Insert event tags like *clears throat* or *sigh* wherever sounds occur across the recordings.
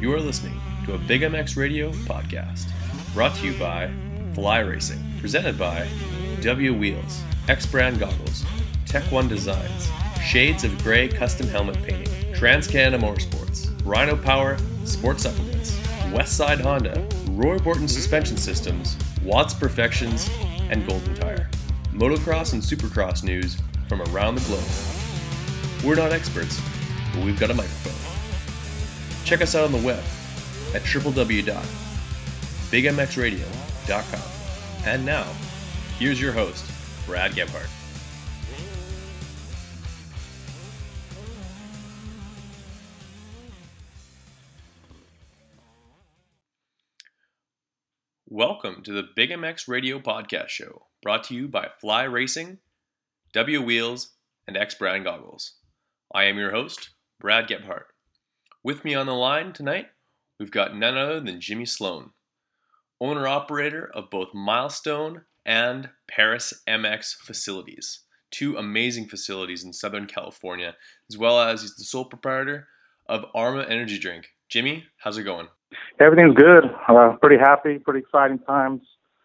You are listening to a Big MX Radio podcast, brought to you by Fly Racing, presented by W Wheels, X Brand Goggles, Tech One Designs, Shades of Grey Custom Helmet Painting, Trans Canada Motorsports, Rhino Power, Sports Supplements, Westside Honda, Roy Borton Suspension Systems, Watts Perfections, and Golden Tire. Motocross and Supercross news from around the globe. We're not experts, but we've got a microphone. Check us out on the web at www.bigmxradio.com. And now, here's your host, Brad Gebhardt. Welcome to the Big MX Radio Podcast Show, brought to you by Fly Racing, W Wheels, and X Brand Goggles. I am your host, Brad Gebhardt. With me on the line tonight, we've got none other than Jimmy Sloan, owner operator of both Milestone and Perris MX facilities, two amazing facilities in Southern California, as well as he's the sole proprietor of Arma Energy Drink. Jimmy, how's it going? Everything's good. Uh, pretty happy. Pretty exciting times.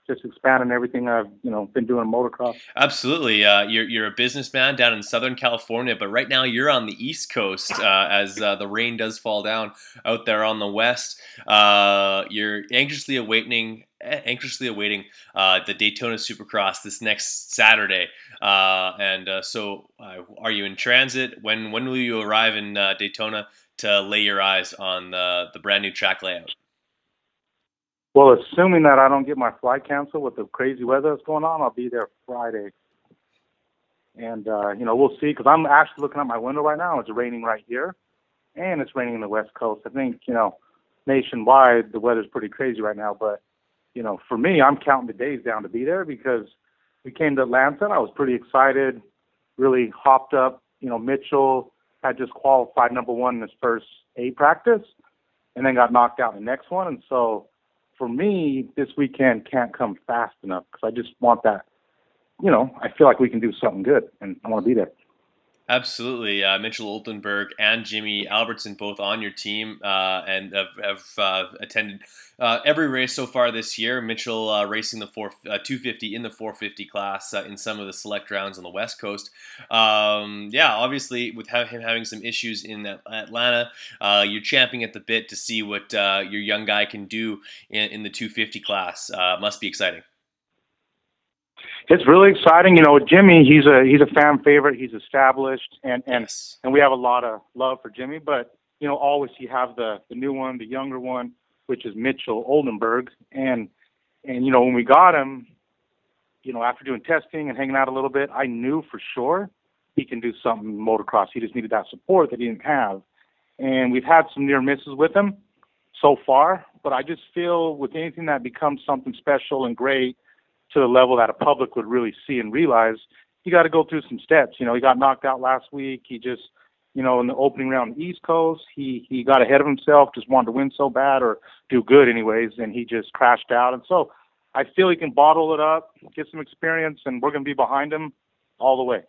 Just expanding everything I've you know been doing motocross. Absolutely. Uh, you're you're a businessman down in Southern California, but right now you're on the East Coast uh, as uh, the rain does fall down out there on the West. Uh, you're anxiously awaiting anxiously awaiting uh, the Daytona Supercross this next Saturday. Uh, and so, are you in transit? When when will you arrive in Daytona? to lay your eyes on the, the brand new track layout? Well, assuming that I don't get my flight canceled with the crazy weather that's going on, I'll be there Friday. And, uh, you know, we'll see because I'm actually looking out my window right now. It's raining right here, and it's raining in the West Coast. I think, you know, nationwide, the weather's pretty crazy right now. But, you know, for me, I'm counting the days down to be there because we came to Atlanta. I was pretty excited, really hopped up. You know, Mitchell, had just qualified number one in his first A practice and then got knocked out in the next one. And so for me, this weekend can't come fast enough because I just want that. You know, I feel like we can do something good and I want to be there. Absolutely, uh, Mitchell Oldenburg and Jimmy Albertson both on your team uh, and have, have uh, attended uh, every race so far this year. Mitchell uh, racing the four, uh, 250 in the 450 class in some of the select rounds on the West Coast. Um, yeah, obviously with him having some issues in Atlanta, you're champing at the bit to see what your young guy can do in, in the 250 class. must be exciting it's really exciting. You know, Jimmy, he's a he's a fan favorite. He's established, and and yes. and we have a lot of love for Jimmy. But you know, always you have the the new one, the younger one, which is Mitchell Oldenburg, and and you know when we got him, you know after doing testing and hanging out a little bit, I knew for sure he can do something motocross. He just needed that support that he didn't have, and we've had some near misses with him so far. But I just feel with anything that becomes something special and great to the level that a public would really see and realize, you got to go through some steps. You know, he got knocked out last week. He just, you know, in the opening round the East Coast, he he got ahead of himself, just wanted to win so bad or do good anyways, and he just crashed out. And so I feel he can bottle it up, get some experience, and we're going to be behind him all the way.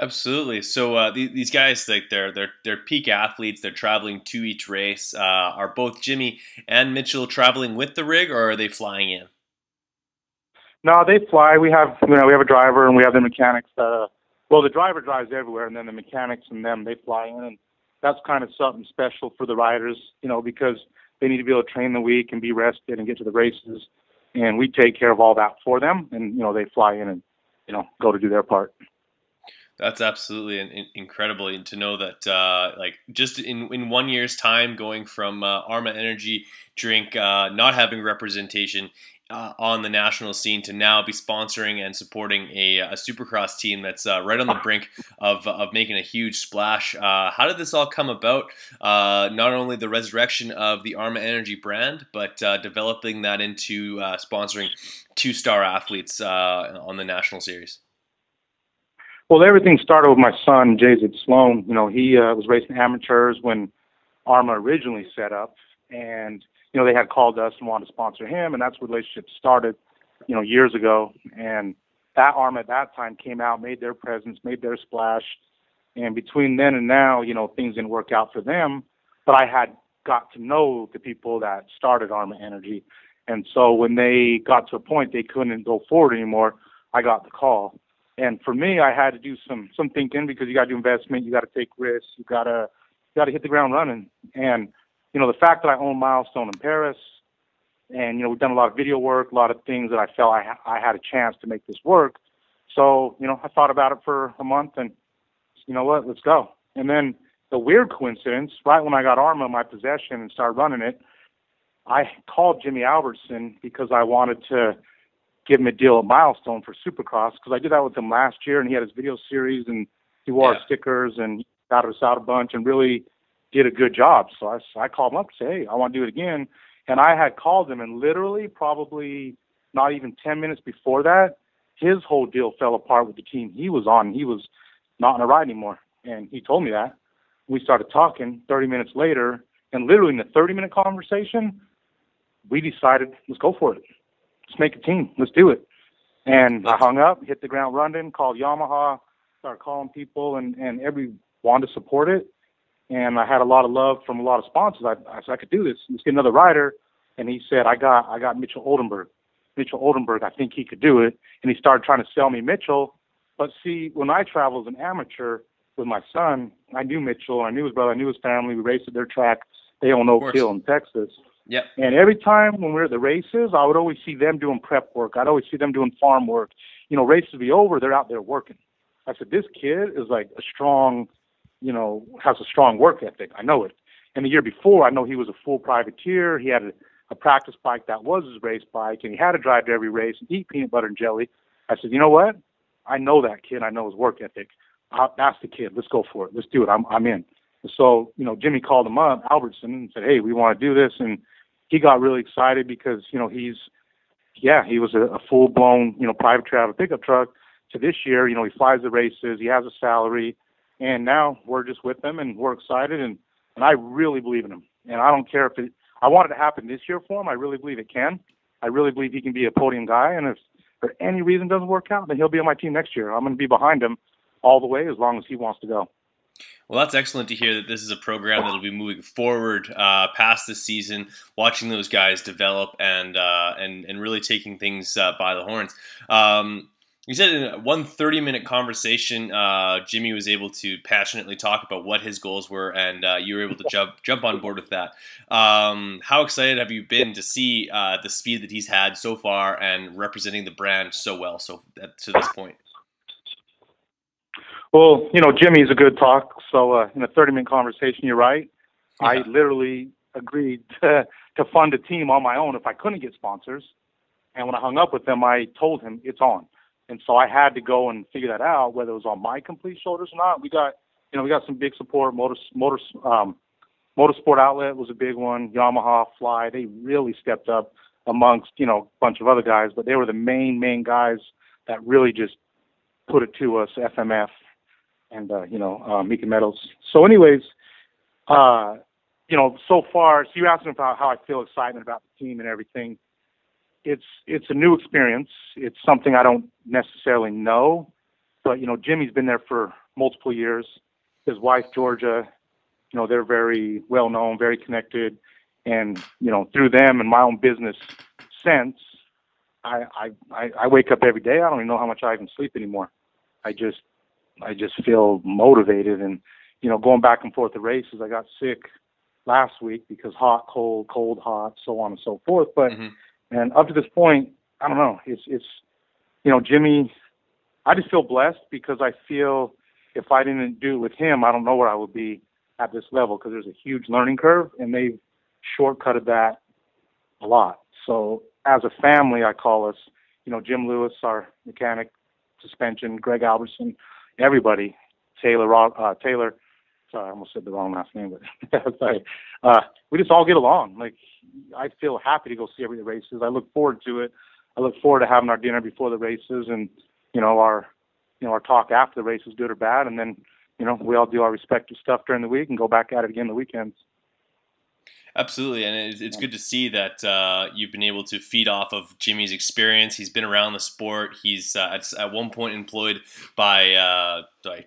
Absolutely. So uh, these, these guys, like they're they're they're peak athletes. They're traveling to each race. Uh, are both Jimmy and Mitchell traveling with the rig, or are they flying in? No, they fly. We have you know we have a driver and we have the mechanics. Uh, well, the driver drives everywhere, and then the mechanics and them they fly in, and that's kind of something special for the riders, you know, because they need to be able to train the week and be rested and get to the races, and we take care of all that for them, and you know they fly in and you know go to do their part. That's absolutely in, incredible to know that, uh, like, just in, in one year's time, going from uh, Arma Energy drink uh, not having representation uh, on the national scene to now be sponsoring and supporting a, a supercross team that's uh, right on the brink of, of making a huge splash. Uh, how did this all come about? Uh, not only the resurrection of the Arma Energy brand, but uh, developing that into uh, sponsoring two star athletes on the national series. Well, everything started with my son, Jason Sloan. You know, he was racing amateurs when Arma originally set up, and you know, they had called us and wanted to sponsor him, and that's where relationship started, you know, years ago. And that arm at that time came out, made their presence, made their splash. And between then and now, you know, things didn't work out for them. But I had got to know the people that started Arma Energy. And so when they got to a point they couldn't go forward anymore, I got the call. And for me, I had to do some some thinking because you got to do investment, you got to take risks, you got to you got to hit the ground running. And you know, the fact that I own Milestone in Perris, and you know, we've done a lot of video work, a lot of things that I felt I I had a chance to make this work. So you know, I thought about it for a month, and you know what, let's go. And then the weird coincidence, right when I got Arma in my possession and started running it, I called Jimmy Albertson because I wanted to give him a deal at Milestone for Supercross because I did that with him last year, and he had his video series and he wore Yeah. stickers and got us out a bunch and really did a good job. So I, I called him up and said, hey, I want to do it again. And I had called him, and literally, probably not even 10 minutes before that, his whole deal fell apart with the team he was on. He was not in a ride anymore. And he told me that. We started talking 30 minutes later, and literally in the 30 minute conversation, we decided, let's go for it. Let's make a team. Let's do it. And I hung up, hit the ground running, called Yamaha, started calling people, and, and every wanted to support it. And I had a lot of love from a lot of sponsors. I, I said I could do this. Let's get another rider. And he said, I got I got Mitchell Oldenburg. Mitchell Oldenburg, I think he could do it. And he started trying to sell me Mitchell. But see, when I traveled as an amateur with my son, I knew Mitchell, I knew his brother, I knew his family. We raced at their track. They own Oak. Hill in Texas. Yep. And every time when we were at the races, I would always see them doing prep work. I'd always see them doing farm work. You know, races would be over, they're out there working. I said, this kid is like a strong, you know, has a strong work ethic. I know it. And the year before, I know he was a full privateer. He had a, a practice bike that was his race bike, and he had to drive to every race and eat peanut butter and jelly. I said, you know what? I know that kid. I know his work ethic. I, that's the kid. Let's go for it. Let's do it. I'm, I'm in. So, you know, Jimmy called him up, Albertson, and said, hey, we want to do this. And he got really excited because, you know, he's, yeah, he was a, a full blown, you know, private travel pickup truck. To this year, you know, he flies the races, he has a salary, and now we're just with them and we're excited. And, and I really believe in him. And I don't care if it, I want it to happen this year for him. I really believe it can. I really believe he can be a podium guy. And if for any reason doesn't work out, then he'll be on my team next year. I'm going to be behind him all the way as long as he wants to go. Well, that's excellent to hear that this is a program that'll be moving forward uh, past this season, watching those guys develop and uh, and and really taking things uh, by the horns. Um, you said in one 30 minute conversation, uh, Jimmy was able to passionately talk about what his goals were, and uh, you were able to *laughs* jump jump on board with that. Um, how excited have you been to see uh, the speed that he's had so far and representing the brand so well so to this point? Well, you know, Jimmy's a good talk. So uh, in a 30 minute conversation, you're right. I literally agreed *laughs* to, to fund a team on my own if I couldn't get sponsors. And when I hung up with him, I told him it's on. And so I had to go and figure that out, whether it was on my complete shoulders or not. We got, you know, we got some big support. Motor, motor, um, Motorsport Outlet was a big one. Yamaha, Fly, they really stepped up amongst, you know, a bunch of other guys, but they were the main, main guys that really just put it to us, FMF and, uh, you know, uh, Mika Metals. So anyways, uh, you know, so far, so you asked asking about how I feel excitement about the team and everything. It's it's a new experience. It's something I don't necessarily know, but you know, Jimmy's been there for multiple years. His wife Georgia, you know, they're very well known, very connected, and you know, through them and my own business sense, I I I, wake up every day. I don't even know how much I even sleep anymore. I just I just feel motivated and you know, going back and forth to races. I got sick last week because hot, cold, cold, hot, so on and so forth. But Mhm. And up to this point, I don't know. It's it's you know, Jimmy. I just feel blessed because I feel if I didn't do it with him, I don't know where I would be at this level because there's a huge learning curve and they've shortcutted that a lot. So as a family, I call us, you know, Jim Lewis, our mechanic, suspension, Greg Albertson, everybody, Taylor, uh, Taylor. Sorry, I almost said the wrong last name, but *laughs* sorry. Uh, we just all get along. Like I feel happy to go see every of the races. I look forward to it. I look forward to having our dinner before the races and you know our you know our talk after the races, good or bad, and then you know we all do our respective stuff during the week and go back at it again the weekends. Absolutely, and it's, it's good to see that uh, you've been able to feed off of Jimmy's experience. He's been around the sport. He's uh, at, at one point employed by uh, by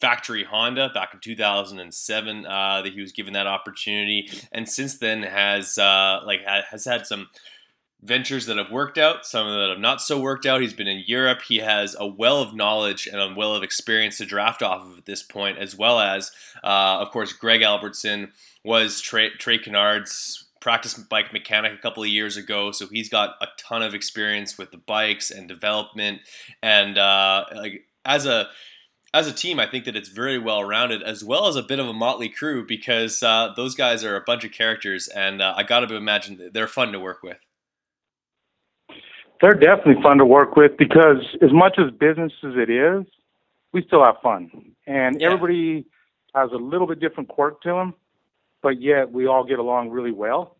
factory Honda back in 2007 uh, that he was given that opportunity, and since then has uh, like has had some ventures that have worked out, some that have not so worked out. He's been in Europe. He has a well of knowledge and a well of experience to draft off of at this point, as well as, uh, of course, Greg Albertson was Trey, Trey Canard's practice bike mechanic a couple of years ago, so he's got a ton of experience with the bikes and development. And uh, like as a as a team, I think that it's very well rounded, as well as a bit of a motley crew, because uh, those guys are a bunch of characters, and uh, I got to imagine they're fun to work with. They're definitely fun to work with because, as much as business as it is, we still have fun, and yeah. everybody has a little bit different quirk to them, but yet we all get along really well.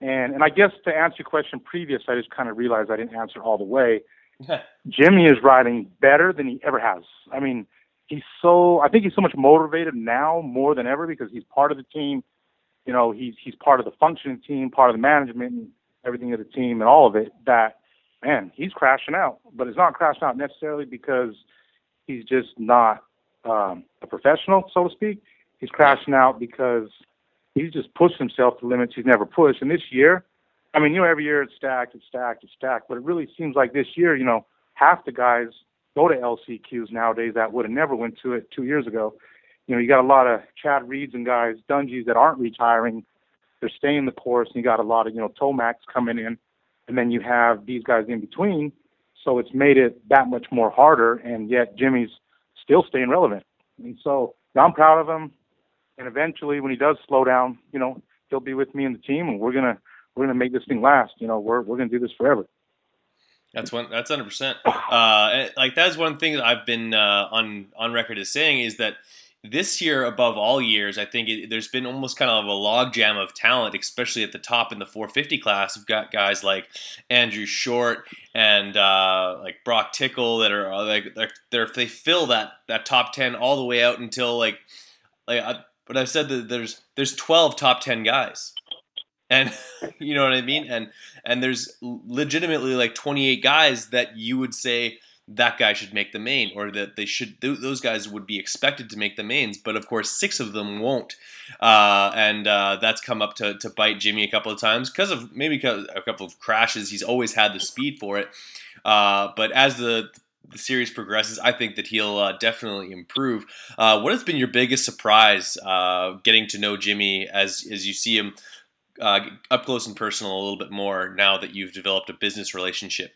And and I guess to answer your question previous, I just kind of realized I didn't answer all the way. *laughs* Jimmy is riding better than he ever has. I mean, he's so I think he's so much motivated now more than ever because he's part of the team. You know, he's he's part of the functioning team, part of the management and everything of the team and all of it that man, he's crashing out. But it's not crashing out necessarily because he's just not um a professional, so to speak. He's crashing out because he's just pushed himself to limits he's never pushed. And this year, I mean, you know, every year it's stacked, it's stacked, it's stacked, but it really seems like this year, you know, half the guys go to LCQs nowadays that would have never went to it two years ago. You know, you got a lot of Chad Reeds and guys, Dungeys that aren't retiring. They're staying the course, and you got a lot of you know Tomacs coming in, and then you have these guys in between. So it's made it that much more harder, and yet Jimmy's still staying relevant. And so I'm proud of him. And eventually, when he does slow down, you know, he'll be with me and the team, and we're gonna we're gonna make this thing last. You know, we're we're gonna do this forever. That's one. That's hundred percent. Uh, like that's one thing that I've been uh, on on record as saying is that this year, above all years, I think it, there's been almost kind of a logjam of talent, especially at the top in the 450 class. We've got guys like Andrew Short and uh, like Broc Tickle that are uh, like they're, they're, they fill that that top 10 all the way out until like like. I, but I've said that there's there's 12 top 10 guys and *laughs* you know what I mean. And and there's legitimately like 28 guys that you would say that guy should make the main, or that they should those guys would be expected to make the mains. But of course, six of them won't, uh, and uh, that's come up to, to bite Jimmy a couple of times because of maybe a couple of crashes. He's always had the speed for it, uh, but as the the series progresses, I think that he'll uh, definitely improve. Uh, what has been your biggest surprise uh, getting to know Jimmy as as you see him uh, up close and personal a little bit more now that you've developed a business relationship?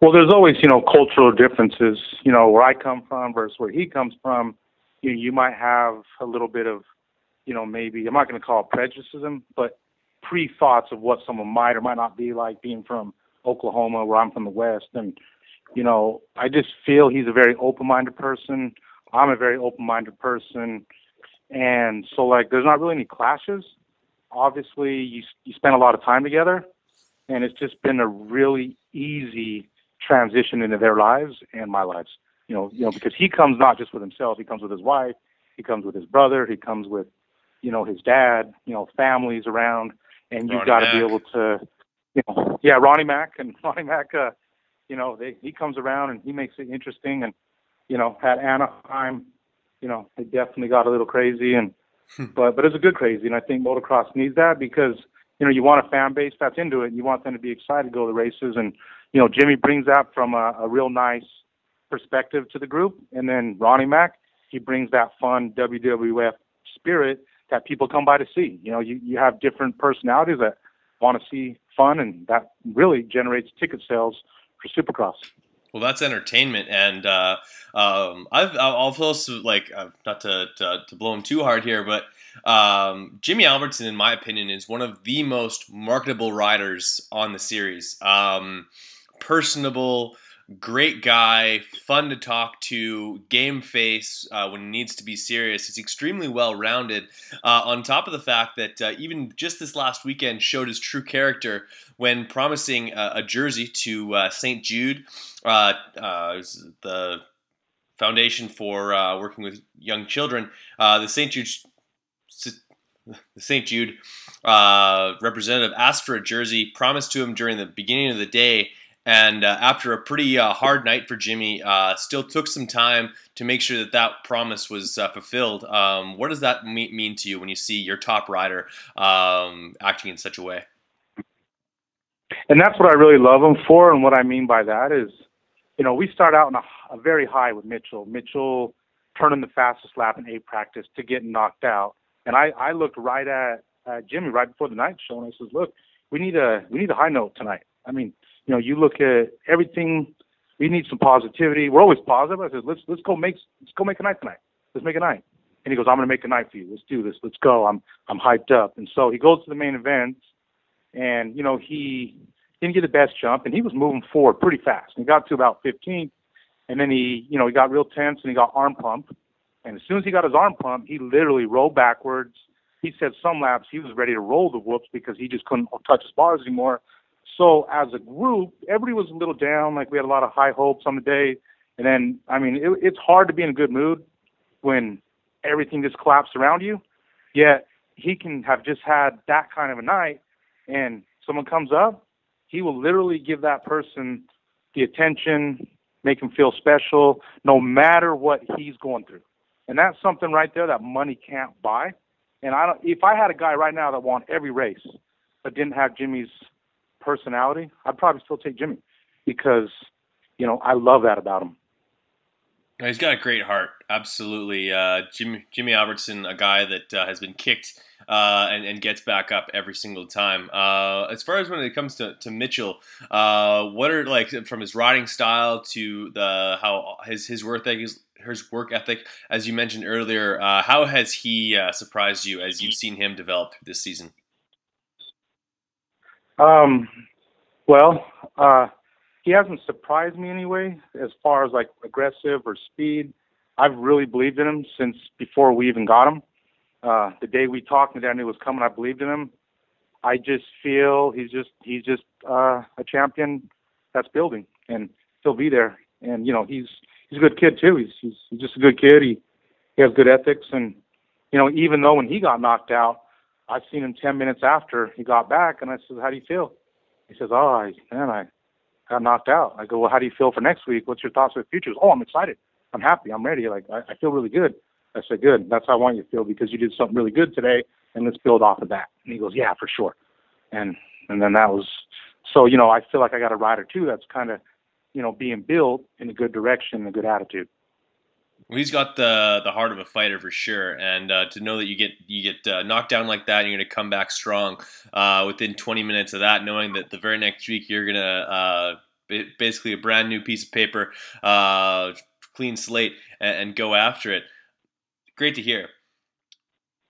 Well, there's always, you know, cultural differences. You know, where I come from versus where he comes from. You, you might have a little bit of, you know, maybe I'm not going to call it prejudice, but pre-thoughts of what someone might or might not be like being from Oklahoma, where I'm from the West. And, you know, I just feel he's a very open-minded person. I'm a very open-minded person. And so like there's not really any clashes. Obviously, you you spend a lot of time together, and it's just been a really easy transition into their lives and my lives. You know, you know because he comes not just with himself, he comes with his wife, he comes with his brother, he comes with you know his dad, you know families around, and you've got to be able to, you know, yeah, Ronnie Mac and *laughs* Ronnie Mac, uh, you know, they he comes around and he makes it interesting, and you know, at Anaheim, you know, it definitely got a little crazy, and hmm. but but it's a good crazy, and I think motocross needs that because you know you want a fan base that's into it, and you want them to be excited to go to the races, and you know Jimmy brings that from a, a real nice perspective to the group, and then Ronnie Mac he brings that fun WWF spirit that people come by to see. You know, you you have different personalities that want to see fun, and that really generates ticket sales for Supercross. Well, that's entertainment, and uh, um, I've I'll also like uh, not to, to, to blow him too hard here, but um, Jimmy Albertson, in my opinion, is one of the most marketable riders on the series. Um, personable, great guy, fun to talk to, game face uh, when he needs to be serious. He's extremely well rounded. Uh, on top of the fact that uh, even just this last weekend showed his true character when promising a jersey to uh, St. Jude, uh, uh, the foundation for working with young children. the St. Jude. The St. Jude representative asked for a jersey, promised to him during the beginning of the day, and uh, after a pretty uh, hard night for Jimmy, uh, still took some time to make sure that that promise was uh, fulfilled. Um, what does that mean to you when you see your top rider um, acting in such a way? And that's what I really love him for. And what I mean by that is, you know, we start out in a, a very high with Mitchell. Mitchell turning the fastest lap in A practice to get knocked out. And I, I looked right at uh, Jimmy right before the night show, and I says, "Look, we need a we need a high note tonight. I mean, you know, you look at everything. We need some positivity. We're always positive. I said, let's let's go make let's go make a night tonight. Let's make a night. And he goes, I'm gonna make a night for you. Let's do this. Let's go. I'm I'm hyped up. And so he goes to the main event, and you know he didn't get the best jump, and he was moving forward pretty fast. And he got to about 15, and then he you know he got real tense and he got arm pump. And as soon as he got his arm pump, he literally rolled backwards. He said some laps he was ready to roll the whoops because he just couldn't touch his bars anymore. So as a group, everybody was a little down. Like we had a lot of high hopes on the day, and then I mean, it, it's hard to be in a good mood when everything just collapsed around you. Yet he can have just had that kind of a night, and someone comes up, he will literally give that person the attention, make him feel special, no matter what he's going through. And that's something right there that money can't buy. And I don't. If I had a guy right now that won every race, but didn't have Jimmy's personality, I'd probably still take Jimmy because, you know, I love that about him. He's got a great heart, absolutely. Uh, Jimmy, Jimmy Albertson, a guy that uh, has been kicked uh, and, and, gets back up every single time. Uh, as far as when it comes to, to Mitchell, uh, what are like from his riding style to the how his his work ethic, his, work ethic, as you mentioned earlier, uh, how has he surprised you as you've seen him develop this season? Um, well, uh, he hasn't surprised me anyway as far as like aggressive or speed. I've really believed in him since before we even got him. Uh, the day we talked and I knew he was coming, I believed in him. I just feel he's just he's just uh, a champion that's building, and he'll be there. And you know he's he's a good kid too. He's he's, he's just a good kid. He he has good ethics, and you know even though when he got knocked out, I've seen him 10 minutes after he got back, and I said, "How do you feel?" He says, "Oh, I, man, I got knocked out." I go, "Well, how do you feel for next week? What's your thoughts for the future?" "Oh, I'm excited. I'm happy. I'm ready. Like I, I feel really good." I said, "Good. That's how I want you to feel because you did something really good today, and let's build off of that." And he goes, "Yeah, for sure." And and then that was so you know I feel like I got a rider too that's kind of you know being built in a good direction, a good attitude. Well, he's got the the heart of a fighter for sure, and uh, to know that you get you get uh, knocked down like that, and you're going to come back strong uh, within 20 minutes of that, knowing that the very next week you're going to uh, basically a brand new piece of paper, uh, clean slate, and, and, go after it. Great to hear.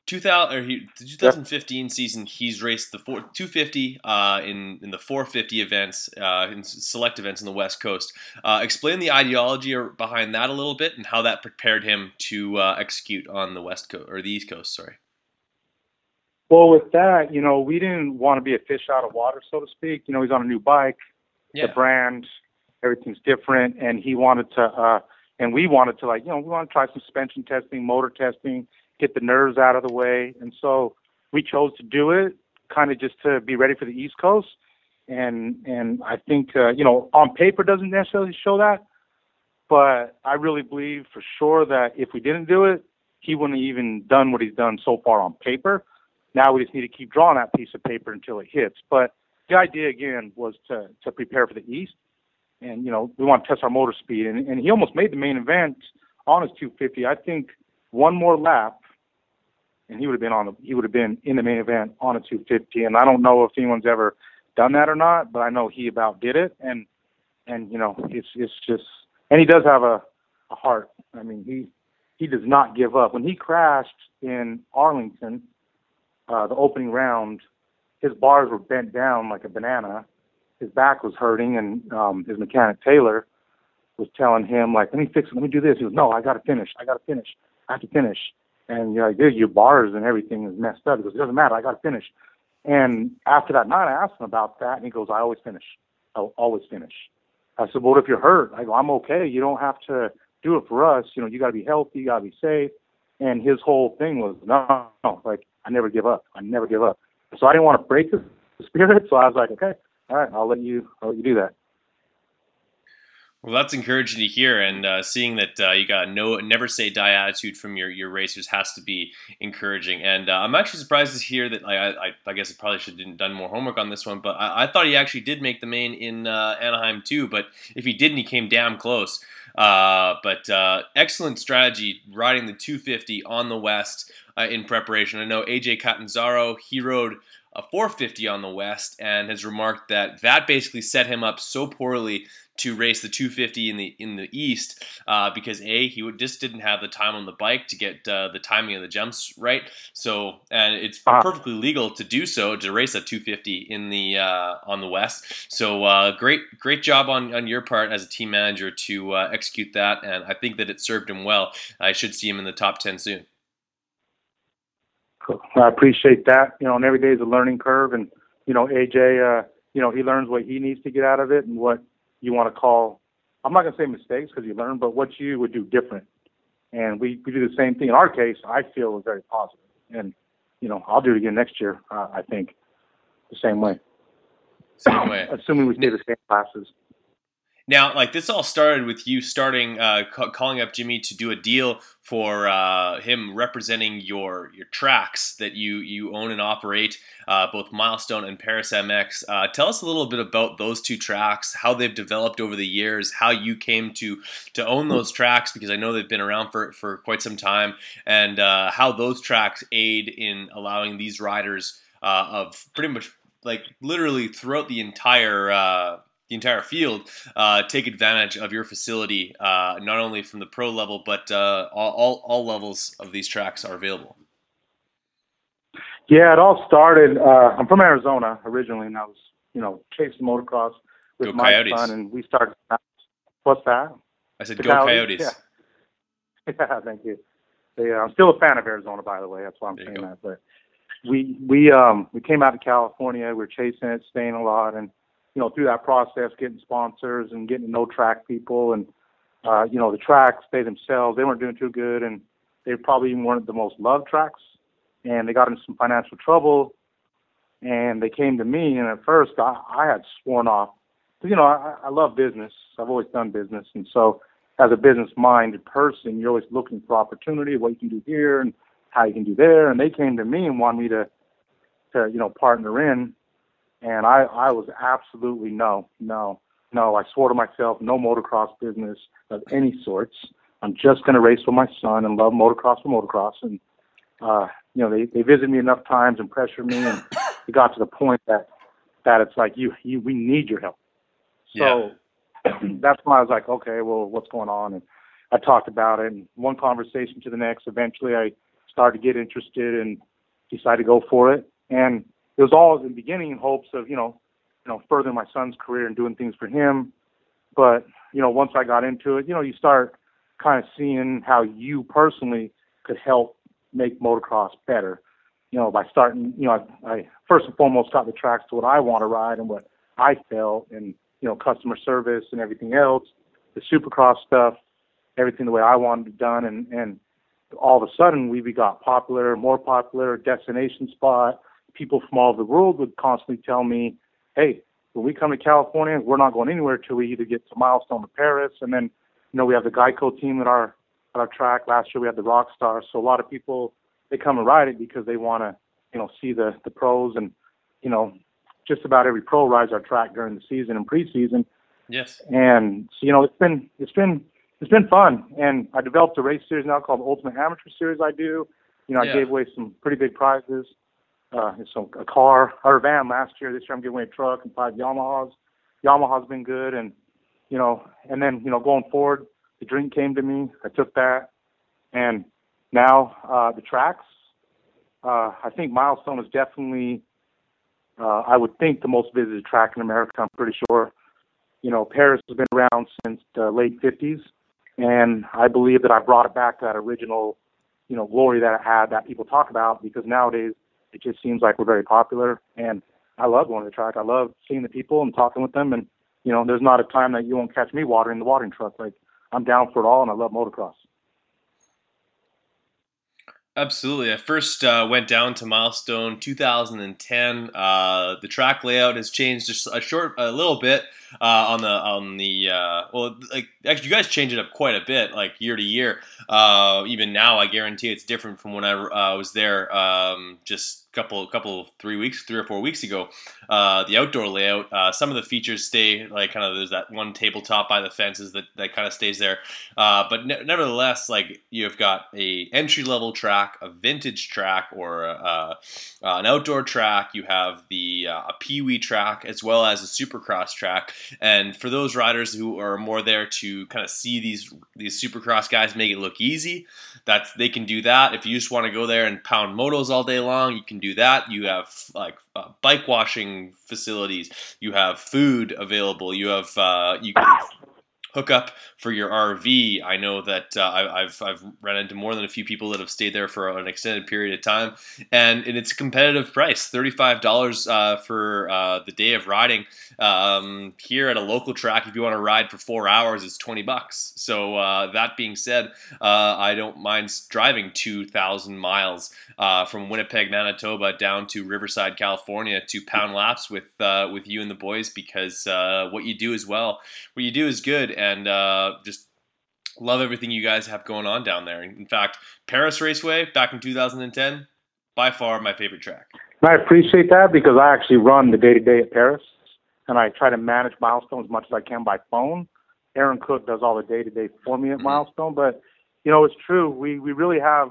2000 or he, the 2015 season, he's raced the four, 250 uh, in in the 450 events, uh, in select events in the West Coast. Uh, explain the ideology behind that a little bit and how that prepared him to uh, execute on the West Coast or the East Coast. Sorry. Well, with that, you know, we didn't want to be a fish out of water, so to speak. You know, he's on a new bike, yeah. the brand, everything's different, and he wanted to, uh, and we wanted to, like, you know, we want to try suspension testing, motor testing get the nerves out of the way. And so we chose to do it kind of just to be ready for the East Coast. And and I think uh, you know on paper doesn't necessarily show that, but I really believe for sure that if we didn't do it, he wouldn't have even done what he's done so far on paper. Now we just need to keep drawing that piece of paper until it hits. But the idea again was to to prepare for the East, and you know we want to test our motor speed. And, and he almost made the main event on his 250. I think one more lap and he would have been on the he would have been in the main event on a 250. And I don't know if anyone's ever done that or not, but I know he about did it. And and you know it's it's just and he does have a a heart. I mean he he does not give up. When he crashed in Arlington, uh, the opening round, his bars were bent down like a banana. His back was hurting, and um, his mechanic Taylor was telling him like, "Let me fix it. Let me do this." He goes, "No, I got to finish. I got to finish. I have to finish." And you're like, dude, your bars and everything is messed up. He goes, it doesn't matter. I got to finish. And after that night, I asked him about that, and he goes, I always finish. I'll always finish. I said, well, what if you're hurt? I go, I'm okay. You don't have to do it for us. You know, you got to be healthy. You got to be safe. And his whole thing was, no, no, like, I never give up. I never give up. So I didn't want to break his *laughs* spirit. So I was like, okay, all right, I'll let you, I'll let you do that. Well, that's encouraging to hear, and uh, seeing that uh, you got no never say die attitude from your, your racers has to be encouraging. And uh, I'm actually surprised to hear that. I, I, I guess I probably should have done more homework on this one, but I, I thought he actually did make the main in uh, Anaheim too. But if he didn't, he came damn close. Uh, but uh, excellent strategy riding the 250 on the West in preparation. I know AJ Catanzaro he rode a 450 on the West and has remarked that that basically set him up so poorly to race the 250 in the in the East uh, because a he just didn't have the time on the bike to get uh, the timing of the jumps right. So and it's uh-huh. perfectly legal to do so to race a 250 in the uh, on the West. So uh, great great job on on your part as a team manager to uh, execute that, and I think that it served him well. I should see him in the top 10 soon. Cool. I appreciate that. You know, and every day is a learning curve, and you know AJ. Uh, you know, he learns what he needs to get out of it and what you want to call, I'm not going to say mistakes because you learn, but what you would do different. And we, we do the same thing. In our case, I feel was very. And, you know, I'll do it again next year, uh, I think, the same way. Same way. *coughs* Assuming we stay the same classes. Now, like this all started with you starting uh, ca- calling up Jimmy to do a deal for uh, him representing your your tracks that you you own and operate, uh, both Milestone and Perris MX. Uh, tell us a little bit about those two tracks, how they've developed over the years, how you came to to own those tracks because I know they've been around for for quite some time, and uh, how those tracks aid in allowing these riders uh, of pretty much like literally throughout the entire the entire field uh, take advantage of your facility, uh, not only from the pro level, but uh, all, all, all, levels of these tracks are available. Yeah, it all started. Uh, I'm from Arizona originally, and I was, you know, chasing motocross with go my Coyotes. son, and we started. What's that? I said, the "Go Coyotes!" Coyotes. Yeah. *laughs* yeah, thank you. Yeah, I'm still a fan of Arizona, by the way. That's why I'm there saying that. But we we um we came out to California. We were chasing it, staying a lot, and you know, through that process, getting sponsors and getting to know track people and, uh, you know, the tracks, they themselves, they weren't doing too good and they probably even weren't the most loved tracks and they got into some financial trouble and they came to me and at first I, I had sworn off, you know, I, I love business. I've always done business. And so as a business minded person, you're always looking for opportunity, what you can do here and how you can do there. And they came to me and wanted me to, to, you know, partner in and I, I was absolutely no, no, no. I swore to myself, no motocross business of any sorts. I'm just going to race with my son and love motocross for motocross. And, uh, you know, they, they visited me enough times and pressured me. And it got to the point that, that it's like, you, you, we need your help. So yeah. *clears throat* that's when I was like, okay, well, what's going on? And I talked about it and one conversation to the next. Eventually I started to get interested and decided to go for it. And it was all in the beginning in hopes of you know you know furthering my son's career and doing things for him. But you know once i got into it you know you start kind of seeing how you personally could help make motocross better. You know by starting you know i, I first and foremost got the tracks to what i want to ride and what i felt and you know customer service and everything else the supercross stuff everything the way i wanted it done. And and all of a sudden we got popular more popular destination spot people from all over the world would constantly tell me, hey, when we come to California, we're not going anywhere till we either get to Milestone or Perris. And then, you know, we have the Geico team at our at our track. Last year we had the Rock Stars. So a lot of people they come and ride it because they want to, you know, see the the pros and, you know, just about every pro rides our track during the season and preseason. Yes. And so, you know, it's been it's been it's been fun. And I developed a race series now called Ultimate Amateur Series. I do. You know, yeah. I gave away some pretty big prizes uh, so a car or a van last year. This year I'm giving away a truck and five Yamahas. Yamaha's been good, and you know, and then you know, going forward, the dream came to me. I took that, and now uh, the tracks. Uh, I think Milestone is definitely, uh, I would think, the most visited track in America. I'm pretty sure. You know, Perris has been around since the late 50s, and I believe that I brought it back to that original, you know, glory that it had that people talk about. Because nowadays, it just seems like we're very popular. And I love going to the track. I love seeing the people and talking with them. And you know, there's not a time that you won't catch me watering the watering truck. Like I'm down for it all, and I love motocross. Absolutely. I first uh, went down to Milestone 2010. Uh, the track layout has changed just a short, a little bit. uh, on the on the uh, well, like actually, you guys change it up quite a bit, like year to year. Uh, even now, I guarantee it's different from when I uh, was there. Um, just couple couple three weeks three or four weeks ago uh, the outdoor layout uh, some of the features stay like kind of there's that one tabletop by the fences that, that kind of stays there. Uh, but ne- nevertheless like you've got a entry level track a vintage track or uh, an outdoor track you have the uh, a pee-wee track as well as a supercross track. And for those riders who are more there to kind of see these these supercross guys make it look easy that's they can do that if you just want to go there and pound motos all day long you can do that. You have like uh, bike washing facilities. You have food available. You have uh, you can hook up for your RV. I know that uh, I, have I've run into more than a few people that have stayed there for an extended period of time, and, and it's a competitive price thirty five dollars uh, for uh, the day of riding. Um, here at a local track, if you want to ride for four hours, it's twenty bucks. So uh, that being said, uh, I don't mind driving two thousand miles uh, from Winnipeg, Manitoba, down to Riverside, California, to pound laps with with you and the boys because what you do is well, what you do is good and uh, just love everything you guys have going on down there. In fact, Perris Raceway back in 2010, by far my favorite track. I appreciate that because I actually run the day to day at Perris, and I try to manage Milestone as much as I can by phone. Aaron Cook does all the day to day for me at mm-hmm. Milestone, but you know it's true. We we really have,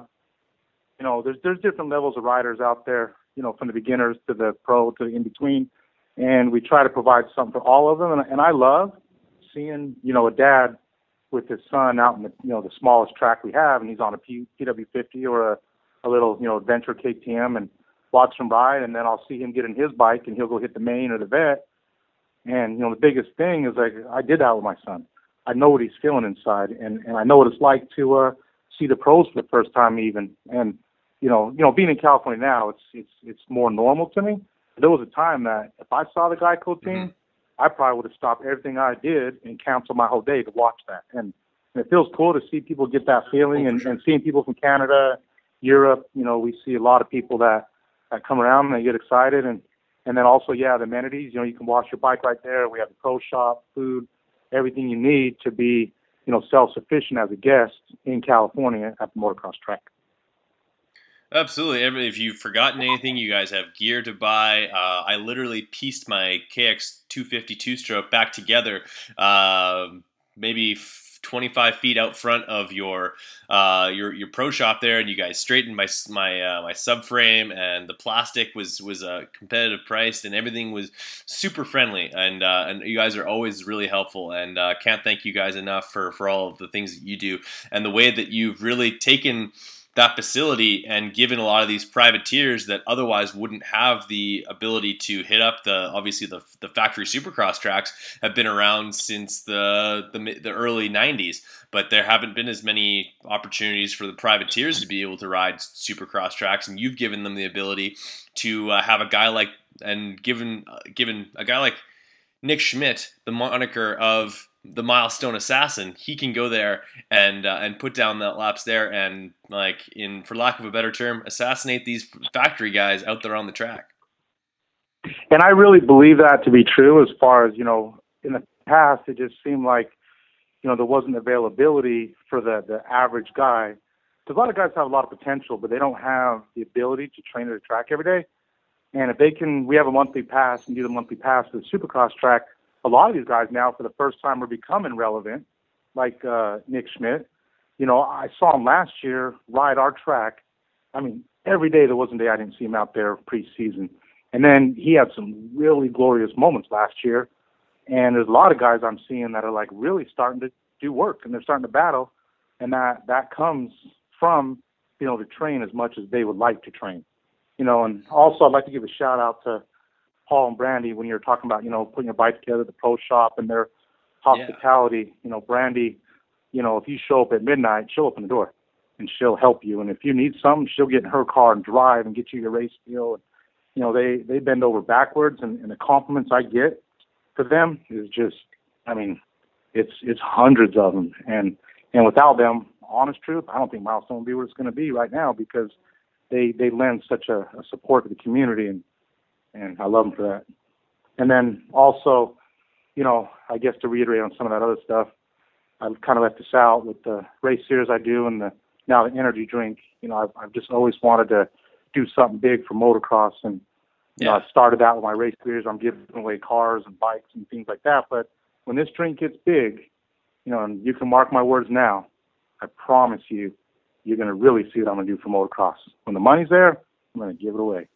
you know, there's there's different levels of riders out there. You know, from the beginners to the pro to the in between, and we try to provide something for all of them. And, and I love seeing, you know, a dad with his son out in the, you know, the smallest track we have, and he's on a P, PW50 or a, a little, you know, adventure KTM, and watch him ride, and then I'll see him get in his bike, and he'll go hit the main or the vet. And you know, the biggest thing is like I did that with my son. I know what he's feeling inside, and and I know what it's like to uh, see the pros for the first time, even. And you know, you know, being in California now, it's it's it's more normal to me. There was a time that if I saw the Geico team, mm-hmm I probably would have stopped everything I did and canceled my whole day to watch that. And, and it feels cool to see people get that feeling oh, and, and seeing people from Canada, Europe, you know, we see a lot of people that, that come around and they get excited and, and then also, yeah, the amenities, you know, you can wash your bike right there. We have the pro shop, food, everything you need to be, you know, self-sufficient as a guest in California at the motocross track. Absolutely. If you've forgotten anything, you guys have gear to buy. Uh, I literally pieced my KX 252 stroke back together, uh, maybe 25 feet out front of your uh, your your pro shop there, and you guys straightened my my uh, my subframe, and the plastic was was a competitive priced, and everything was super friendly, and uh, and you guys are always really helpful, and uh, can't thank you guys enough for for all of the things that you do, and the way that you've really taken that facility and given a lot of these privateers that otherwise wouldn't have the ability to hit up the obviously the, the factory supercross tracks have been around since the, the the early 90s but there haven't been as many opportunities for the privateers to be able to ride supercross tracks. And you've given them the ability to uh, have a guy like and given uh, given a guy like Nick Schmidt the moniker of the milestone assassin, he can go there and uh, and put down that laps there and like in for lack of a better term, assassinate these factory guys out there on the track. And I really believe that to be true. As far as you know, in the past, it just seemed like you know there wasn't availability for the the average guy. Because a lot of guys have a lot of potential, but they don't have the ability to train at a track every day. And if they can, we have a monthly pass and do the monthly pass to the Supercross track a lot of these guys now for the first time are becoming relevant, like uh, Nick Schmidt. You know, I saw him last year ride our track. I mean, every day there wasn't a day I didn't see him out there preseason. And then he had some really glorious moments last year. And there's a lot of guys I'm seeing that are like really starting to do work and they're starting to battle. And that that comes from being able to train as much as they would like to train. You know, and also I'd like to give a shout out to Paul and Brandy when you're talking about, you know, putting your bike together, the pro shop and their hospitality. Yeah. You know, Brandy, you know, if you show up at midnight, she'll open the door and she'll help you. And if you need something, she'll get in her car and drive and get you your race deal. And, you know, they, they bend over backwards and, and the compliments I get for them is just, I mean, it's, it's hundreds of them. And, and without them, honest truth, I don't think Milestone will be where it's going to be right now because they, they lend such a, a support to the community and, and I love them for that. And then also, you know, I guess to reiterate on some of that other stuff, I've kind of left this out with the race series I do and the now the energy drink. You know, I've, I've just always wanted to do something big for motocross, and you yeah. know, I started out with my race series. I'm giving away cars and bikes and things like that. But when this drink gets big, you know, and you can mark my words now, I promise you, you're going to really see what I'm going to do for motocross. When the money's there, I'm going to give it away.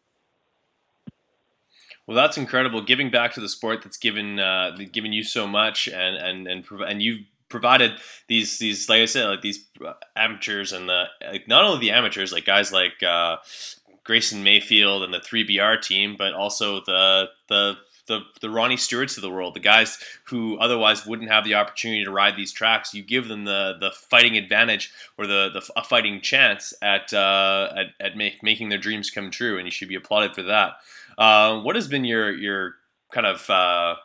Well, that's incredible. Giving back to the sport that's given uh, given you so much, and and and and you've provided these these like I said like these amateurs and the like not only the amateurs like guys like uh, Grayson Mayfield and the 3BR team, but also the the the, the Ronnie Stewarts of the world, the guys who otherwise wouldn't have the opportunity to ride these tracks. You give them the the fighting advantage or the, the a fighting chance at uh, at, at make, making their dreams come true, and you should be applauded for that. Uh, what has been your your kind of uh,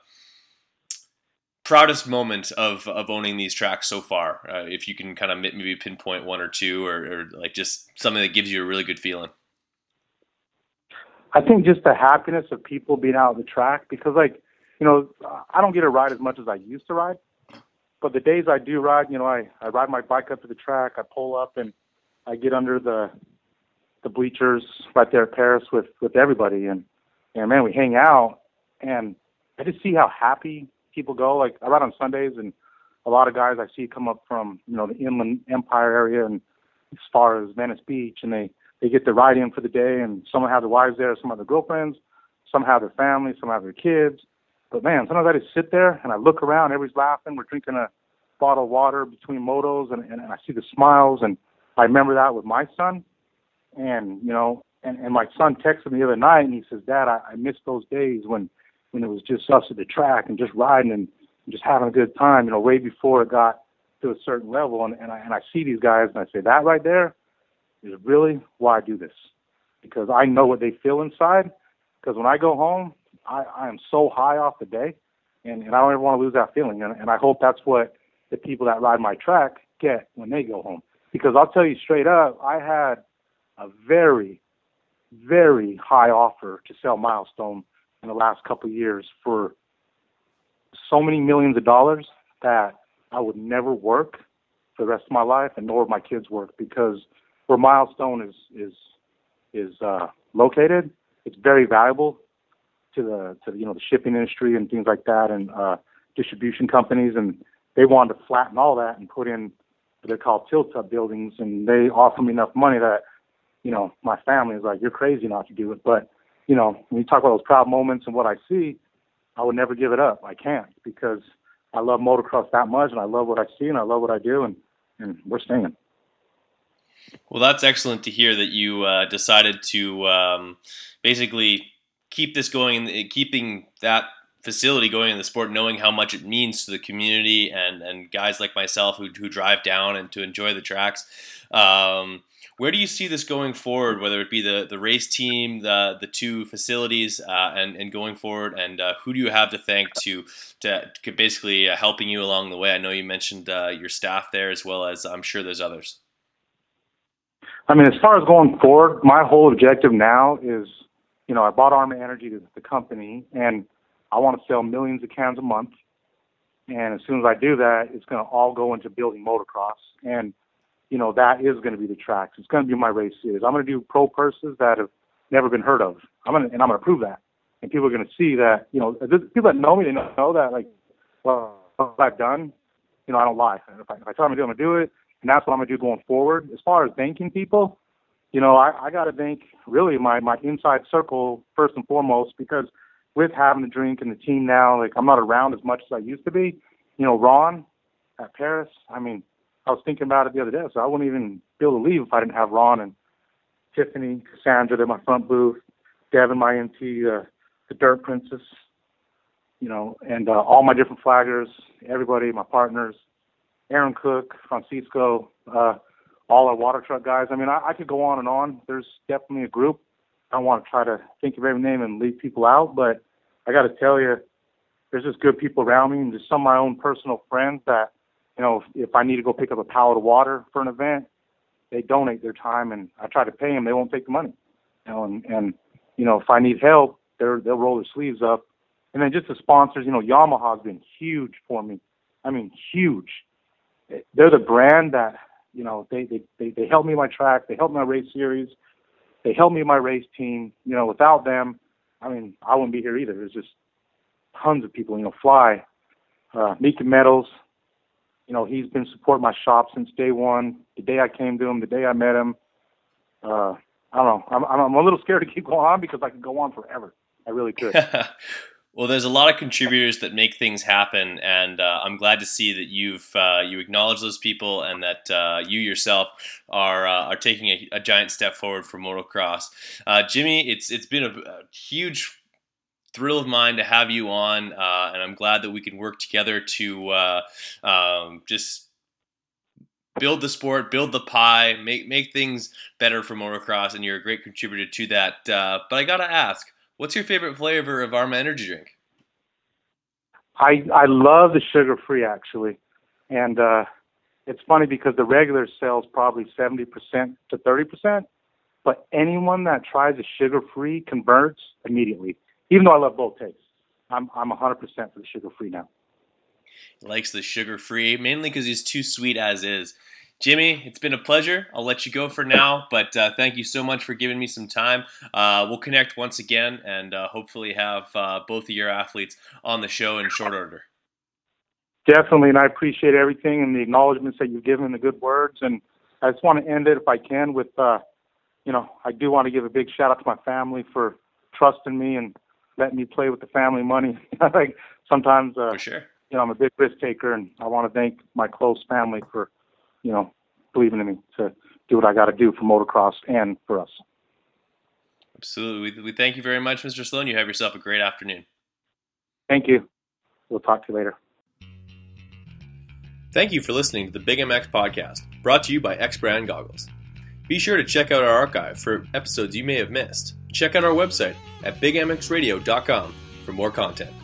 proudest moment of of owning these tracks so far? Uh, if you can kind of maybe pinpoint one or two, or, or, like just something that gives you a really good feeling. I think just the happiness of people being out on the track because, like, you know, I don't get to ride as much as I used to ride. But the days I do ride, you know, I, I ride my bike up to the track, I pull up and I get under the the bleachers right there at Perris with with everybody and and man, we hang out and I just see how happy people go. Like I ride on Sundays, and a lot of guys I see come up from you know the Inland Empire area and as far as Venice Beach, and they they get to ride in for the day, and some have their wives there, some have their girlfriends, some have their families, some have their kids. But man, sometimes I just sit there and I look around, everybody's laughing, we're drinking a bottle of water between motos, and, and, and I see the smiles, and I remember that with my son, and you know, and, and my son texted me the other night, and he says, Dad, I, I miss those days when when it was just us at the track and just riding and just having a good time, you know, way before it got to a certain level. And, and I and I see these guys and I say, that right there is really why I do this. Because I know what they feel inside. Because when I go home, I, I am so high off the day and, and I don't ever want to lose that feeling. And, and I hope that's what the people that ride my track get when they go home. Because I'll tell you straight up, I had a very, very high offer to sell Milestone in the last couple of years for so many millions of dollars that I would never work for the rest of my life, and nor would my kids work because where Milestone is is is uh, located, it's very valuable to the to you know the shipping industry and things like that, and uh, distribution companies, and they wanted to flatten all that and put in what they call tilt up buildings, and they offered me enough money that you know my family is like, you're crazy not to do it, but you know, when you talk about those proud moments and what I see, I would never give it up. I can't because I love motocross that much and I love what I see and I love what I do and, and we're staying. Well, that's excellent to hear that you uh, decided to um, basically keep this going, keeping that facility going in the sport, knowing how much it means to the community and, and guys like myself who, who drive down and to enjoy the tracks. Um, where do you see this going forward? Whether it be the, the race team, the the two facilities, uh, and and going forward, and uh, who do you have to thank to to, to basically uh, helping you along the way? I know you mentioned uh, your staff there as well as I'm sure there's others. I mean, as far as going forward, my whole objective now is, you know, I bought Arma Energy, the, the company, and I want to sell millions of cans a month. And as soon as I do that, it's going to all go into building motocross. And you know, that is going to be the tracks. It's going to be my race series. I'm going to do pro purses that have never been heard of. I'm going to, and I'm going to prove that. And people are going to see that, you know, people that know me, they know that, like, well, what I've done, you know, I don't lie. If I, if I tell them to do, I'm going to do it. And that's what I'm going to do going forward. As far as thanking people, you know, I, I got to thank really my, my inside circle first and foremost because with having the drink and the team now, like I'm not around as much as I used to be. You know, Ron at Perris, I mean, I was thinking about it the other day. So I wouldn't even be able to leave if I didn't have Ron and Tiffany, Cassandra, they're my front booth, Devin, my MT, uh, the Dirt Princess, you know, and uh, all my different flaggers, everybody, my partners, Aaron Cook, Francisco, uh, all our water truck guys. I mean, I, I could go on and on. There's definitely a group. I don't want to try to think of every name and leave people out, but I got to tell you, there's just good people around me, and just some of my own personal friends that you know, if, if I need to go pick up a pallet of water for an event, they donate their time, and I try to pay them. They won't take the money. You know, and and you know, if I need help, they're they'll roll their sleeves up And then just the sponsors, you know, Yamaha's been huge for me. I mean, huge. They're the brand that, you know, they they they, they help me my track, they help my race series, they help me my race team. You know, without them, I mean, I wouldn't be here either. There's just tons of people, you know, Fly, uh, Mika Metals, you know, he's been supporting my shop since day one. The day I came to him, the day I met him. Uh, I don't know. I'm, I'm a little scared to keep going on because I could go on forever. I really could. *laughs* well, there's a lot of contributors that make things happen, and uh, I'm glad to see that you've uh, you acknowledge those people and that uh, you yourself are uh, are taking a, a, giant step forward for motocross. Uh, Jimmy, it's it's been a, a huge thrill of mine to have you on, uh, and I'm glad that we can work together to uh, um, just build the sport, build the pie, make make things better for motocross, and you're a great contributor to that. Uh, but I gotta ask, what's your favorite flavor of Arma Energy Drink? I I love the sugar free actually, and uh, it's funny because the regular sells probably seventy percent to thirty percent, but anyone that tries a sugar free converts immediately even though I love both tastes. I'm I'm 100% for the sugar free now. likes the sugar free mainly because he's too sweet as is. Jimmy, it's been a pleasure. I'll let you go for now, but uh, thank you so much for giving me some time. Uh, we'll connect once again and uh, hopefully have uh, both of your athletes on the show in short order. Definitely, and I appreciate everything and the acknowledgments that you've given, the good words. And I just want to end it, if I can, with, uh, you know, I do want to give a big shout out to my family for trusting me and letting me play with the family money. *laughs* I like sometimes, uh, for sure. You know, I'm a big risk taker, and I want to thank my close family for, you know, believing in me to do what I got to do for motocross and for us. Absolutely. We, we thank you very much, Mr. Sloan. You have yourself a great afternoon. Thank you. We'll talk to you later. Thank you for listening to the Big MX podcast, brought to you by X Brand Goggles. Be sure to check out our archive for episodes you may have missed. Check out our website at bigmxradio.com for more content.